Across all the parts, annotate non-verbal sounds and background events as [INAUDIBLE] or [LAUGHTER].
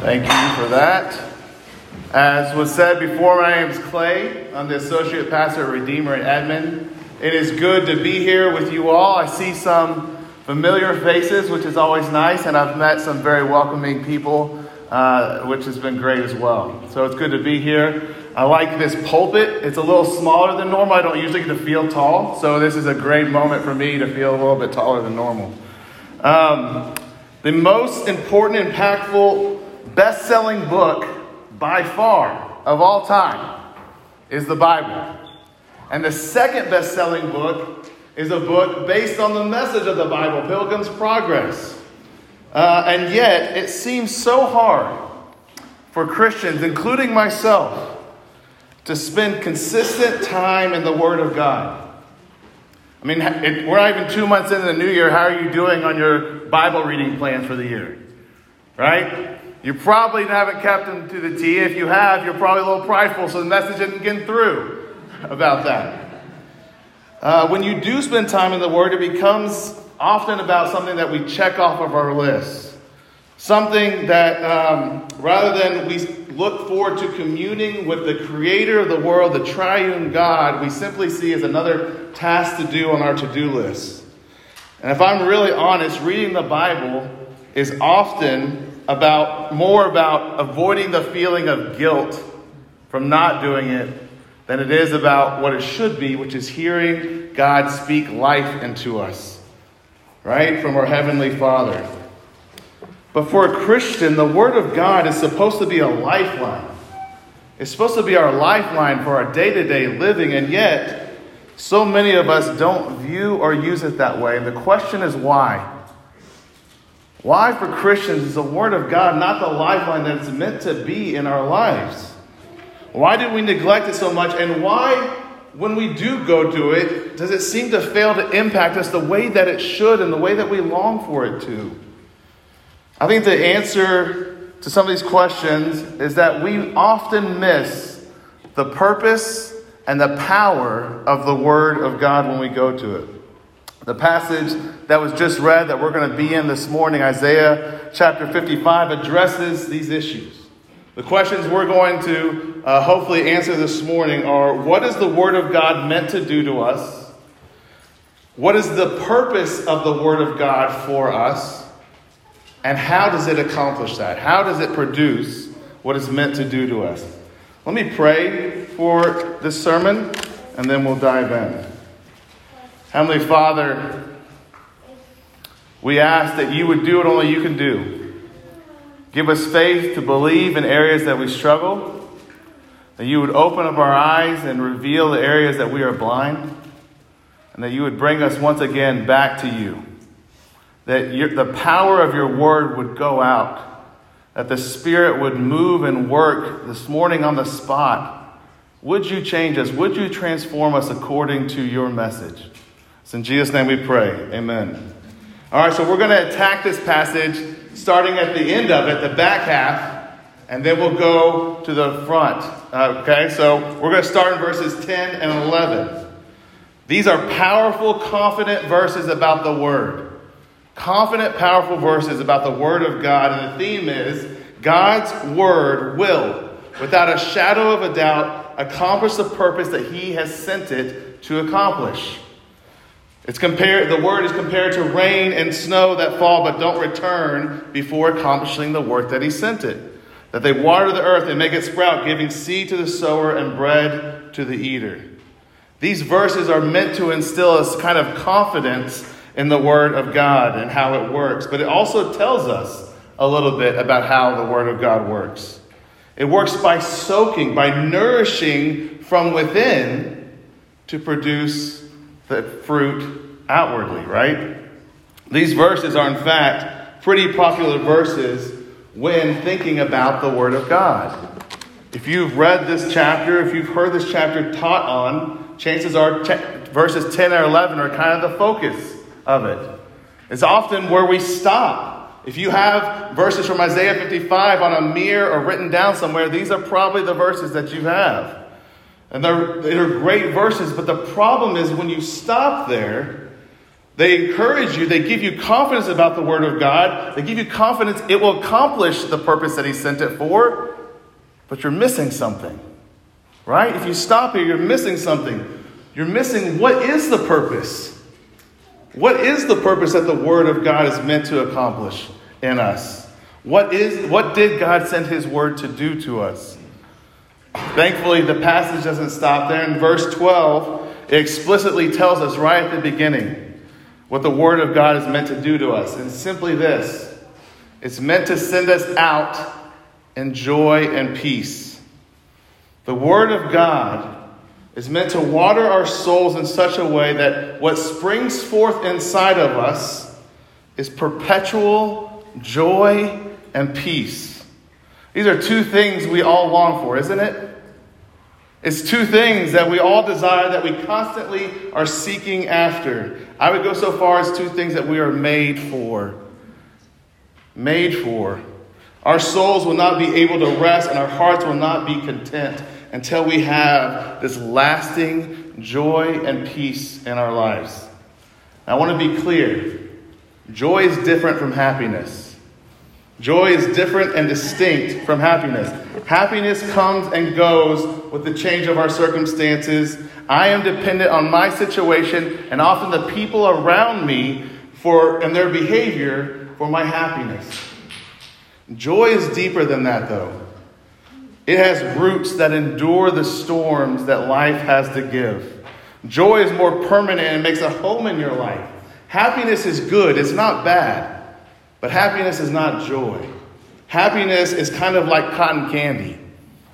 Thank you for that. As was said before, my name is Clay. I'm the associate pastor at Redeemer in Edmond. It is good to be here with you all. I see some familiar faces, which is always nice, and I've met some very welcoming people, uh, which has been great as well. So it's good to be here. I like this pulpit. It's a little smaller than normal. I don't usually get to feel tall, so this is a great moment for me to feel a little bit taller than normal. Um, the most important, impactful, best selling book by far of all time is the Bible. And the second best selling book is a book based on the message of the Bible, Pilgrim's Progress. Uh, and yet, it seems so hard for Christians, including myself, to spend consistent time in the Word of God. I mean, it, we're not even two months into the new year. How are you doing on your Bible reading plans for the year? Right? You probably haven't kept them to the T. If you have, you're probably a little prideful, so the message isn't getting through about that. Uh, when you do spend time in the Word, it becomes often about something that we check off of our list. Something that, um, rather than we look forward to communing with the Creator of the world, the triune God, we simply see as another task to do on our to do list. And if I'm really honest, reading the Bible is often about more about avoiding the feeling of guilt from not doing it than it is about what it should be, which is hearing God speak life into us, right? From our Heavenly Father. But for a Christian, the Word of God is supposed to be a lifeline. It's supposed to be our lifeline for our day to day living, and yet, so many of us don't view or use it that way. And the question is why? Why, for Christians, is the Word of God not the lifeline that it's meant to be in our lives? Why do we neglect it so much? And why, when we do go to it, does it seem to fail to impact us the way that it should and the way that we long for it to? I think the answer to some of these questions is that we often miss the purpose and the power of the Word of God when we go to it. The passage that was just read that we're going to be in this morning, Isaiah chapter 55, addresses these issues. The questions we're going to uh, hopefully answer this morning are what is the Word of God meant to do to us? What is the purpose of the Word of God for us? And how does it accomplish that? How does it produce what it's meant to do to us? Let me pray for this sermon and then we'll dive in. Heavenly Father, we ask that you would do what only you can do. Give us faith to believe in areas that we struggle, that you would open up our eyes and reveal the areas that we are blind, and that you would bring us once again back to you. That your, the power of your word would go out, that the Spirit would move and work this morning on the spot. Would you change us? Would you transform us according to your message? It's in Jesus' name we pray. Amen. All right, so we're going to attack this passage starting at the end of it, the back half, and then we'll go to the front. Uh, okay, so we're going to start in verses 10 and 11. These are powerful, confident verses about the Word. Confident, powerful verses about the Word of God. And the theme is God's Word will, without a shadow of a doubt, accomplish the purpose that He has sent it to accomplish. It's compared, the word is compared to rain and snow that fall but don't return before accomplishing the work that he sent it. That they water the earth and make it sprout, giving seed to the sower and bread to the eater. These verses are meant to instill us kind of confidence in the word of God and how it works, but it also tells us a little bit about how the word of God works. It works by soaking, by nourishing from within to produce the fruit outwardly, right? These verses are, in fact, pretty popular verses when thinking about the Word of God. If you've read this chapter, if you've heard this chapter taught on, chances are verses 10 or 11 are kind of the focus of it. It's often where we stop. If you have verses from Isaiah 55 on a mirror or written down somewhere, these are probably the verses that you have. And they're, they're great verses, but the problem is when you stop there, They encourage you, they give you confidence about the Word of God, they give you confidence it will accomplish the purpose that He sent it for, but you're missing something. Right? If you stop here, you're missing something. You're missing what is the purpose? What is the purpose that the Word of God is meant to accomplish in us? What, is, what did God send His Word to do to us? Thankfully, the passage doesn't stop there. In verse 12, it explicitly tells us right at the beginning what the Word of God is meant to do to us. And simply this it's meant to send us out in joy and peace. The Word of God is meant to water our souls in such a way that what springs forth inside of us is perpetual joy and peace. These are two things we all long for, isn't it? It's two things that we all desire, that we constantly are seeking after. I would go so far as two things that we are made for. Made for. Our souls will not be able to rest and our hearts will not be content until we have this lasting joy and peace in our lives. I want to be clear joy is different from happiness. Joy is different and distinct from happiness. Happiness comes and goes with the change of our circumstances. I am dependent on my situation and often the people around me for and their behavior for my happiness. Joy is deeper than that though. It has roots that endure the storms that life has to give. Joy is more permanent and makes a home in your life. Happiness is good, it's not bad. But happiness is not joy. Happiness is kind of like cotton candy.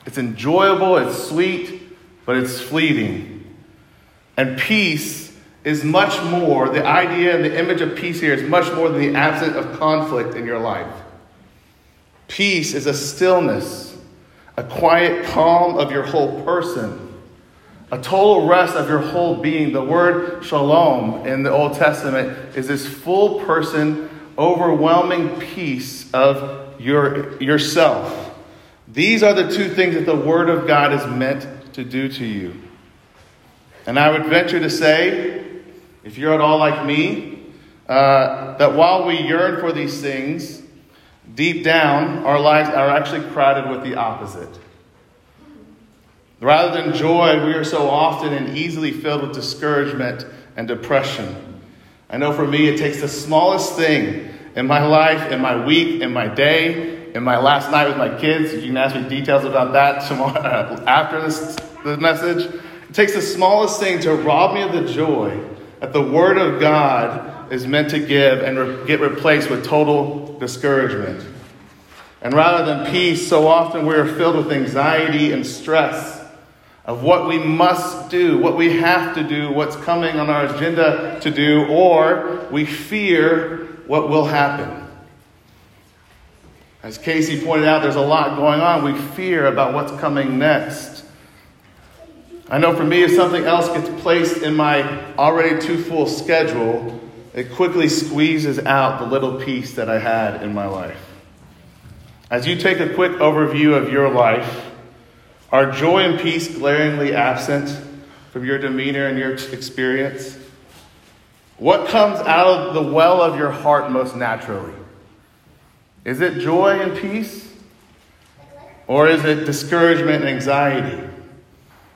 It's enjoyable, it's sweet, but it's fleeting. And peace is much more, the idea and the image of peace here is much more than the absence of conflict in your life. Peace is a stillness, a quiet calm of your whole person, a total rest of your whole being. The word shalom in the Old Testament is this full person overwhelming peace of your, yourself. These are the two things that the Word of God is meant to do to you. And I would venture to say, if you're at all like me, uh, that while we yearn for these things, deep down, our lives are actually crowded with the opposite. Rather than joy, we are so often and easily filled with discouragement and depression. I know for me, it takes the smallest thing in my life, in my week, in my day, in my last night with my kids. You can ask me details about that [LAUGHS] tomorrow, uh, after this, this message. It takes the smallest thing to rob me of the joy that the Word of God is meant to give and re- get replaced with total discouragement. And rather than peace, so often we are filled with anxiety and stress of what we must do, what we have to do, what's coming on our agenda to do, or we fear what will happen. As Casey pointed out, there's a lot going on. We fear about what's coming next. I know for me, if something else gets placed in my already too full schedule, it quickly squeezes out the little peace that I had in my life. As you take a quick overview of your life, are joy and peace glaringly absent from your demeanor and your experience? What comes out of the well of your heart most naturally? Is it joy and peace? Or is it discouragement and anxiety?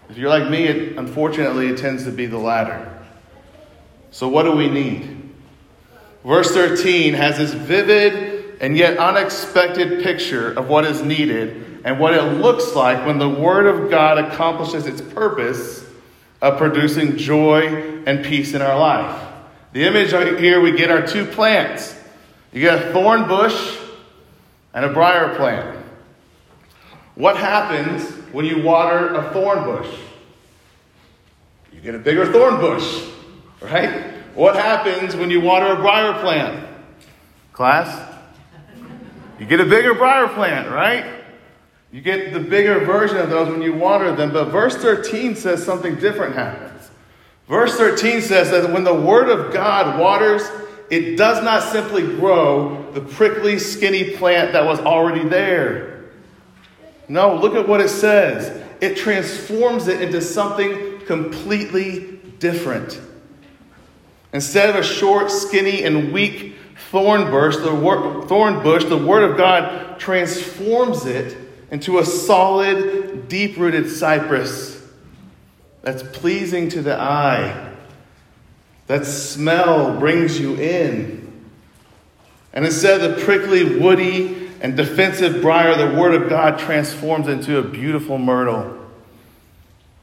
If you're like me, it, unfortunately, it tends to be the latter. So, what do we need? Verse 13 has this vivid and yet unexpected picture of what is needed and what it looks like when the Word of God accomplishes its purpose of producing joy and peace in our life. The image here we get are two plants. You get a thorn bush and a briar plant. What happens when you water a thorn bush? You get a bigger thorn bush, right? What happens when you water a briar plant? Class? You get a bigger briar plant, right? You get the bigger version of those when you water them, but verse 13 says something different happens. Verse 13 says that when the Word of God waters, it does not simply grow the prickly, skinny plant that was already there. No, look at what it says. It transforms it into something completely different. Instead of a short, skinny, and weak thorn bush, the word, thorn bush, the Word of God transforms it into a solid, deep rooted cypress that's pleasing to the eye. That smell brings you in. And instead of the prickly, woody, and defensive briar, the Word of God transforms into a beautiful myrtle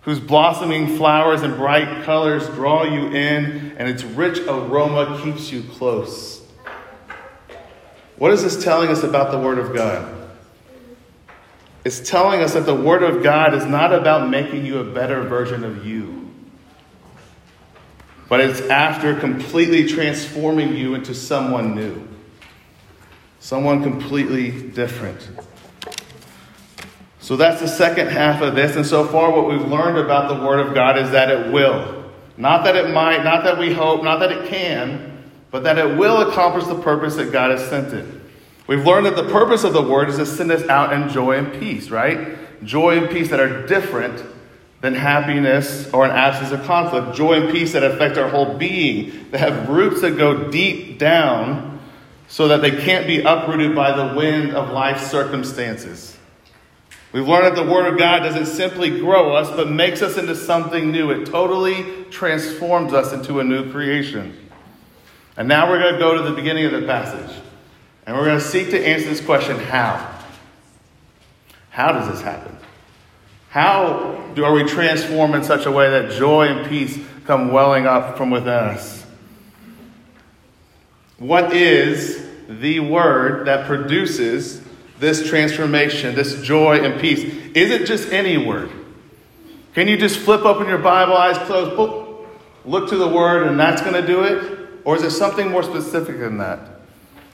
whose blossoming flowers and bright colors draw you in, and its rich aroma keeps you close. What is this telling us about the Word of God? It's telling us that the Word of God is not about making you a better version of you, but it's after completely transforming you into someone new, someone completely different. So that's the second half of this. And so far, what we've learned about the Word of God is that it will. Not that it might, not that we hope, not that it can, but that it will accomplish the purpose that God has sent it. We've learned that the purpose of the Word is to send us out in joy and peace, right? Joy and peace that are different than happiness or an absence of conflict. Joy and peace that affect our whole being, that have roots that go deep down so that they can't be uprooted by the wind of life's circumstances. We've learned that the Word of God doesn't simply grow us, but makes us into something new. It totally transforms us into a new creation. And now we're going to go to the beginning of the passage. And we're going to seek to answer this question how? How does this happen? How do, are we transformed in such a way that joy and peace come welling up from within us? What is the word that produces this transformation, this joy and peace? Is it just any word? Can you just flip open your Bible, eyes closed, boop, look to the word, and that's going to do it? Or is it something more specific than that?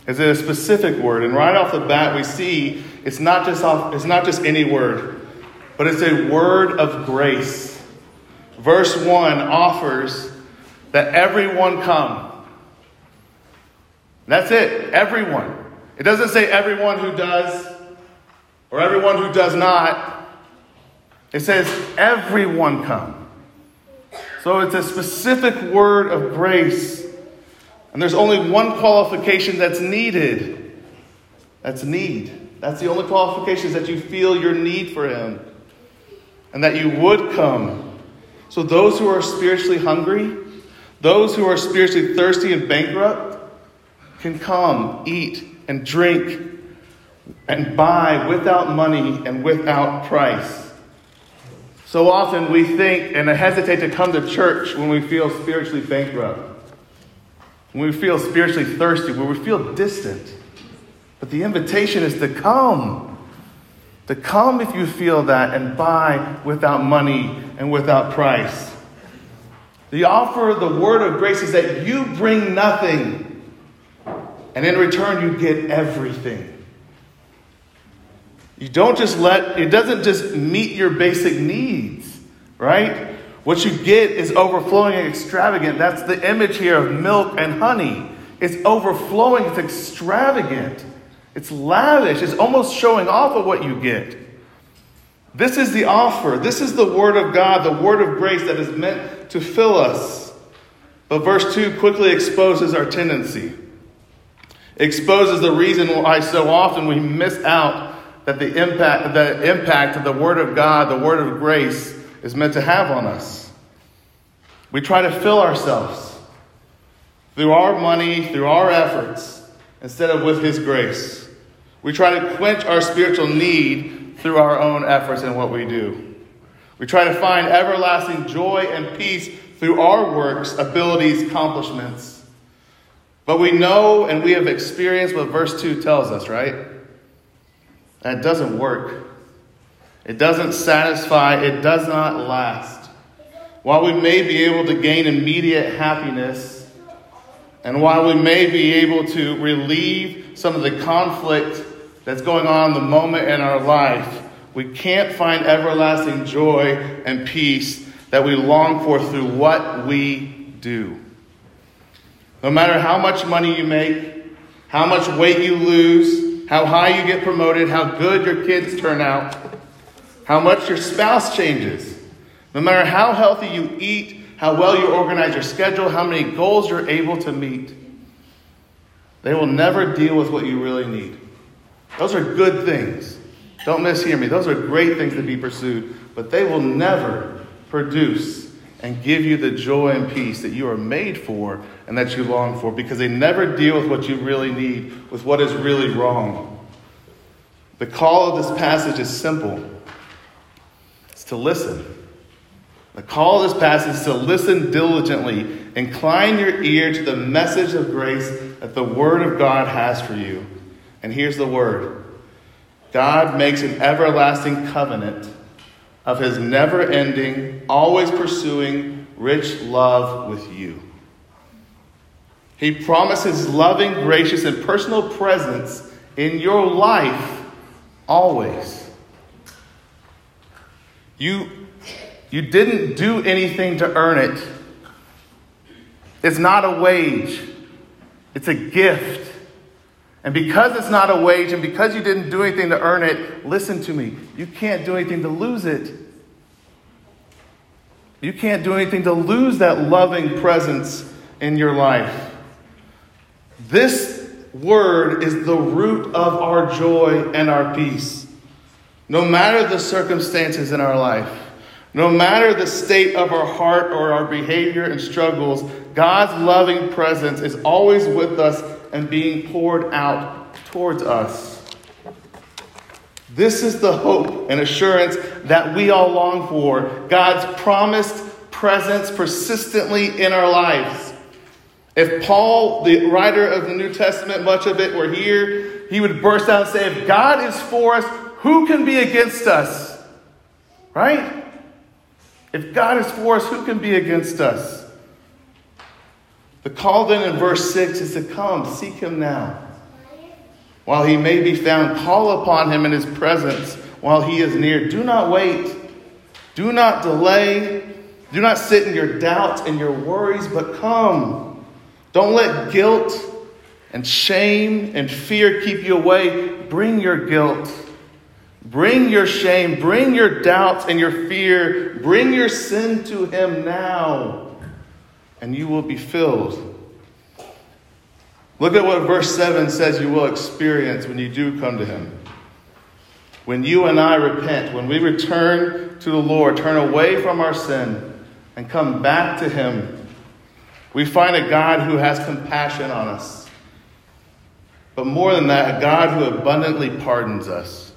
Is it a specific word? And right off the bat, we see it's not just, off, it's not just any word, but it's a word of grace. Verse 1 offers that everyone come. That's it, everyone. It doesn't say everyone who does or everyone who does not. It says everyone come. So it's a specific word of grace. And there's only one qualification that's needed. That's need. That's the only qualification is that you feel your need for Him and that you would come. So those who are spiritually hungry, those who are spiritually thirsty and bankrupt, can come, eat, and drink and buy without money and without price. So often we think and hesitate to come to church when we feel spiritually bankrupt, when we feel spiritually thirsty, when we feel distant. But the invitation is to come. To come if you feel that and buy without money and without price. The offer of the word of grace is that you bring nothing and in return, you get everything. You don't just let, it doesn't just meet your basic needs, right? What you get is overflowing and extravagant. That's the image here of milk and honey. It's overflowing, it's extravagant, it's lavish, it's almost showing off of what you get. This is the offer. This is the Word of God, the Word of grace that is meant to fill us. But verse 2 quickly exposes our tendency exposes the reason why so often we miss out that the impact, the impact of the Word of God, the Word of grace, is meant to have on us. We try to fill ourselves through our money, through our efforts, instead of with His grace. We try to quench our spiritual need through our own efforts and what we do. We try to find everlasting joy and peace through our works, abilities, accomplishments. But we know and we have experienced what verse 2 tells us, right? That doesn't work. It doesn't satisfy. It does not last. While we may be able to gain immediate happiness, and while we may be able to relieve some of the conflict that's going on in the moment in our life, we can't find everlasting joy and peace that we long for through what we do. No matter how much money you make, how much weight you lose, how high you get promoted, how good your kids turn out, how much your spouse changes, no matter how healthy you eat, how well you organize your schedule, how many goals you're able to meet. They will never deal with what you really need. Those are good things. Don't mishear me. Those are great things to be pursued, but they will never produce and give you the joy and peace that you are made for and that you long for because they never deal with what you really need, with what is really wrong. The call of this passage is simple it's to listen. The call of this passage is to listen diligently. Incline your ear to the message of grace that the Word of God has for you. And here's the word God makes an everlasting covenant of His never ending, always pursuing, rich love with you. He promises loving, gracious, and personal presence in your life always. You, you didn't do anything to earn it. It's not a wage, it's a gift. And because it's not a wage and because you didn't do anything to earn it, listen to me, you can't do anything to lose it. You can't do anything to lose that loving presence in your life. This word is the root of our joy and our peace. No matter the circumstances in our life, no matter the state of our heart or our behavior and struggles, God's loving presence is always with us and being poured out towards us. This is the hope and assurance that we all long for God's promised presence persistently in our lives. If Paul, the writer of the New Testament, much of it were here, he would burst out and say, If God is for us, who can be against us? Right? If God is for us, who can be against us? The call then in verse 6 is to come, seek him now. While he may be found, call upon him in his presence while he is near. Do not wait. Do not delay. Do not sit in your doubts and your worries, but come. Don't let guilt and shame and fear keep you away. Bring your guilt. Bring your shame. Bring your doubts and your fear. Bring your sin to Him now, and you will be filled. Look at what verse 7 says you will experience when you do come to Him. When you and I repent, when we return to the Lord, turn away from our sin, and come back to Him we find a God who has compassion on us. But more than that, a God who abundantly pardons us.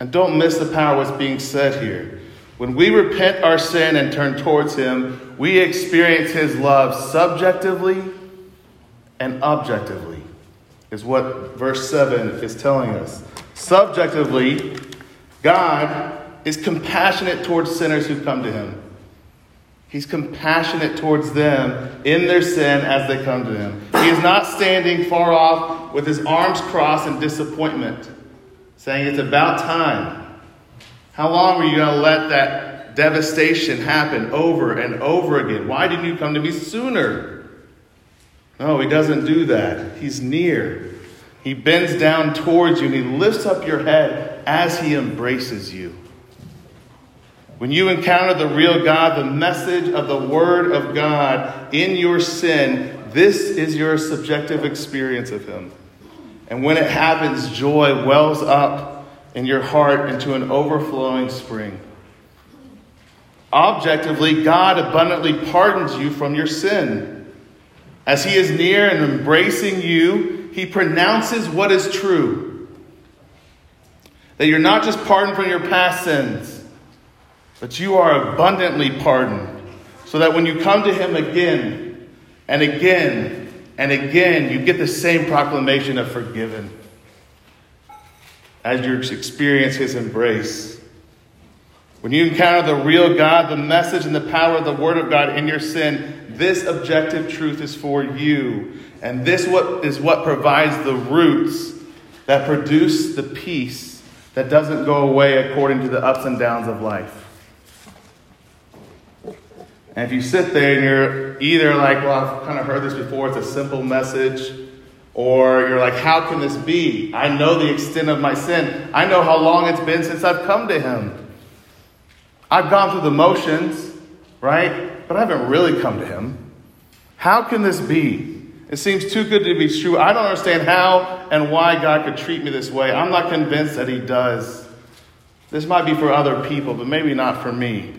And don't miss the power of what's being said here. When we repent our sin and turn towards Him, we experience His love subjectively and objectively, is what verse 7 is telling us. Subjectively, God is compassionate towards sinners who come to Him. He's compassionate towards them in their sin as they come to him. He is not standing far off with his arms crossed in disappointment, saying, It's about time. How long were you going to let that devastation happen over and over again? Why didn't you come to me sooner? No, he doesn't do that. He's near. He bends down towards you and he lifts up your head as he embraces you. When you encounter the real God, the message of the Word of God in your sin, this is your subjective experience of Him. And when it happens, joy wells up in your heart into an overflowing spring. Objectively, God abundantly pardons you from your sin. As He is near and embracing you, He pronounces what is true. That you're not just pardoned from your past sins but you are abundantly pardoned, so that when you come to Him again and again and again, you get the same proclamation of forgiven as you experience His embrace. When you encounter the real God, the message and the power of the Word of God in your sin, this objective truth is for you. And this is what provides the roots that produce the peace that doesn't go away according to the ups and downs of life. And if you sit there and you're either like, well, I've kind of heard this before, it's a simple message, or you're like, how can this be? I know the extent of my sin. I know how long it's been since I've come to Him. I've gone through the motions. right? But I haven't really come to him. How can this be? It seems too good to be true. I don't understand how and why God could treat me this way. I'm not convinced that He does. This might be for other people, but maybe not for me.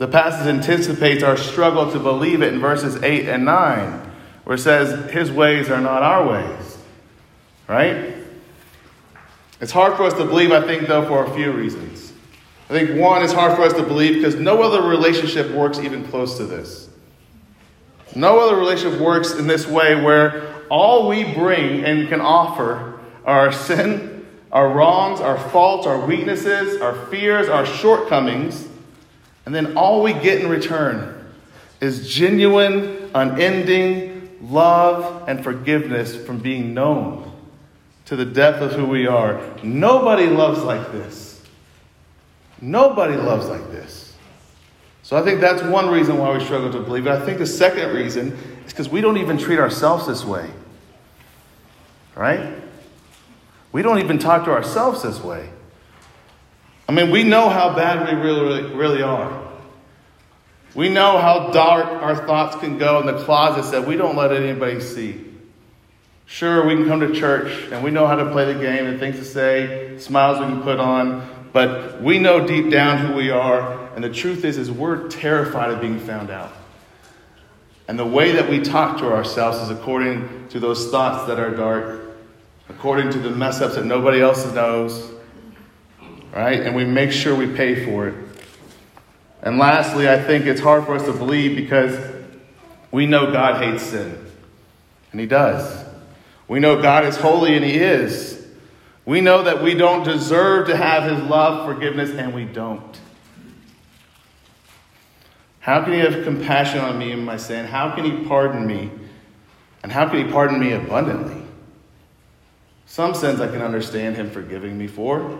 The passage anticipates our struggle to believe it in verses 8 and 9, where it says, His ways are not our ways. Right? It's hard for us to believe, I think, though, for a few reasons. I think one, it's hard for us to believe because no other relationship works even close to this. No other relationship works in this way where all we bring and can offer are our sin, our wrongs, our faults, our weaknesses, our fears, our shortcomings, and then all we get in return is genuine, unending love and forgiveness from being known to the depth of who we are. Nobody loves like this. Nobody loves like this. So I think that's one reason why we struggle to believe it. I think the second reason is because we don't even treat ourselves this way. Right? We don't even talk to ourselves this way. I mean, we know how bad we really, really, really are. We know how dark our thoughts can go in the closets that we don't let anybody see. Sure, we can come to church and we know how to play the game and things to say, smiles we can put on, but we know deep down who we are and the truth is, is we're terrified of being found out. And the way that we talk to ourselves is according to those thoughts that are dark, according to the mess ups that nobody else knows, right? And we make sure we pay for it. And lastly, I think it's hard for us to believe because we know God hates sin. And He does. We know God is holy, and He is. We know that we don't deserve to have His love, forgiveness, and we don't. How can he have compassion on me and my sin? How can he pardon me? And how can he pardon me abundantly? Some sins I can understand him forgiving me for,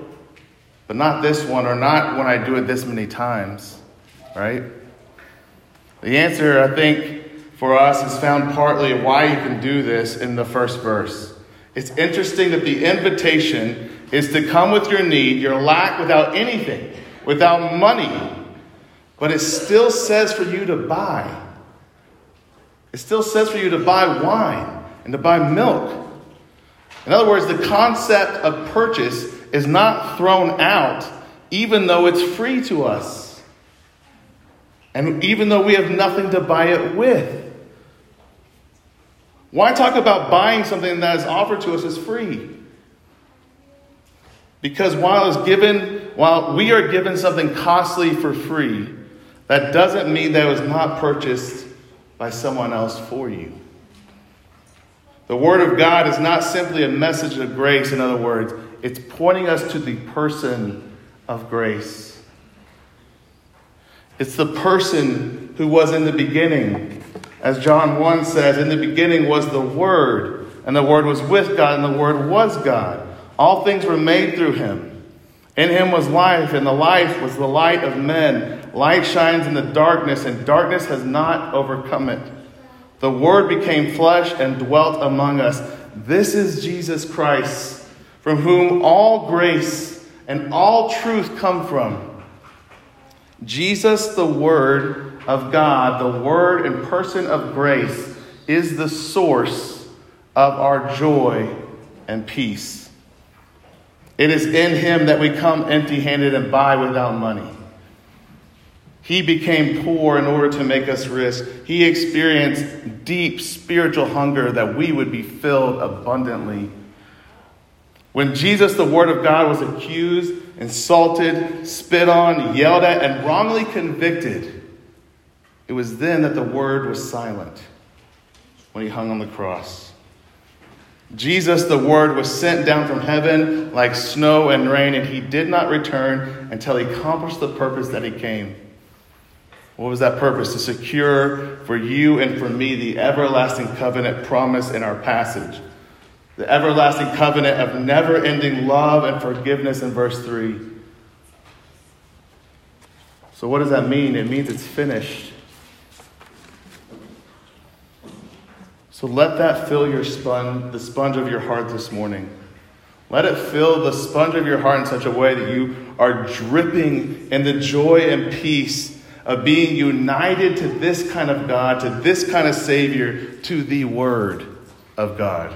but not this one, or not when I do it this many times, right? The answer, I think, for us is found partly why you can do this in the first verse. It's interesting that the invitation is to come with your need, your lack, without anything, without money, but it still says for you to buy. It still says for you to buy wine and to buy milk. In other words, the concept of purchase is not thrown out, even though it's free to us. And even though we have nothing to buy it with. Why talk about buying something that is offered to us as free? Because while it's given, while we are given something costly for free, that doesn't mean that it was not purchased by someone else for you. The Word of God is not simply a message of grace, in other words, it's pointing us to the person of grace. It's the person who was in the beginning. As John 1 says, in the beginning was the Word, and the Word was with God, and the Word was God. All things were made through him. In him was life, and the life was the light of men. Light shines in the darkness, and darkness has not overcome it. The Word became flesh and dwelt among us. This is Jesus Christ, from whom all grace and all truth come from. Jesus, the Word of God, the Word and person of grace, is the source of our joy and peace. It is in him that we come empty handed and buy without money. He became poor in order to make us rich. He experienced deep spiritual hunger that we would be filled abundantly. When Jesus, the Word of God, was accused, insulted, spit on, yelled at, and wrongly convicted, it was then that the Word was silent when he hung on the cross. Jesus, the Word, was sent down from heaven like snow and rain, and he did not return until he accomplished the purpose that he came. What was that purpose? To secure for you and for me the everlasting covenant promise in our passage. The everlasting covenant of never ending love and forgiveness in verse 3. So, what does that mean? It means it's finished. So let that fill your sponge, the sponge of your heart this morning. Let it fill the sponge of your heart in such a way that you are dripping in the joy and peace of being united to this kind of God, to this kind of Savior, to the Word of God.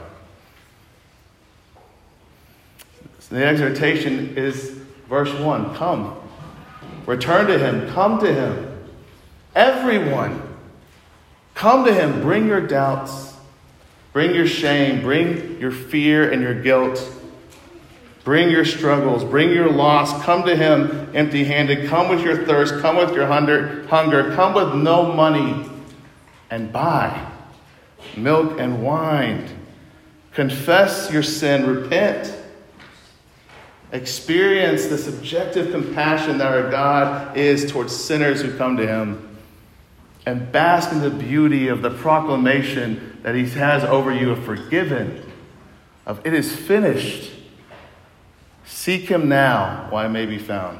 So the exhortation is verse 1 Come, return to Him, come to Him. Everyone, come to Him, bring your doubts, bring your shame, bring your fear and your guilt. Bring your struggles, bring your loss, come to him empty handed, come with your thirst, come with your hunger, hunger, come with no money, and buy milk and wine. Confess your sin, repent. Experience the subjective compassion that our God is towards sinners who come to him. And bask in the beauty of the proclamation that he has over you of forgiven, of it is finished Seek him now while he may be found.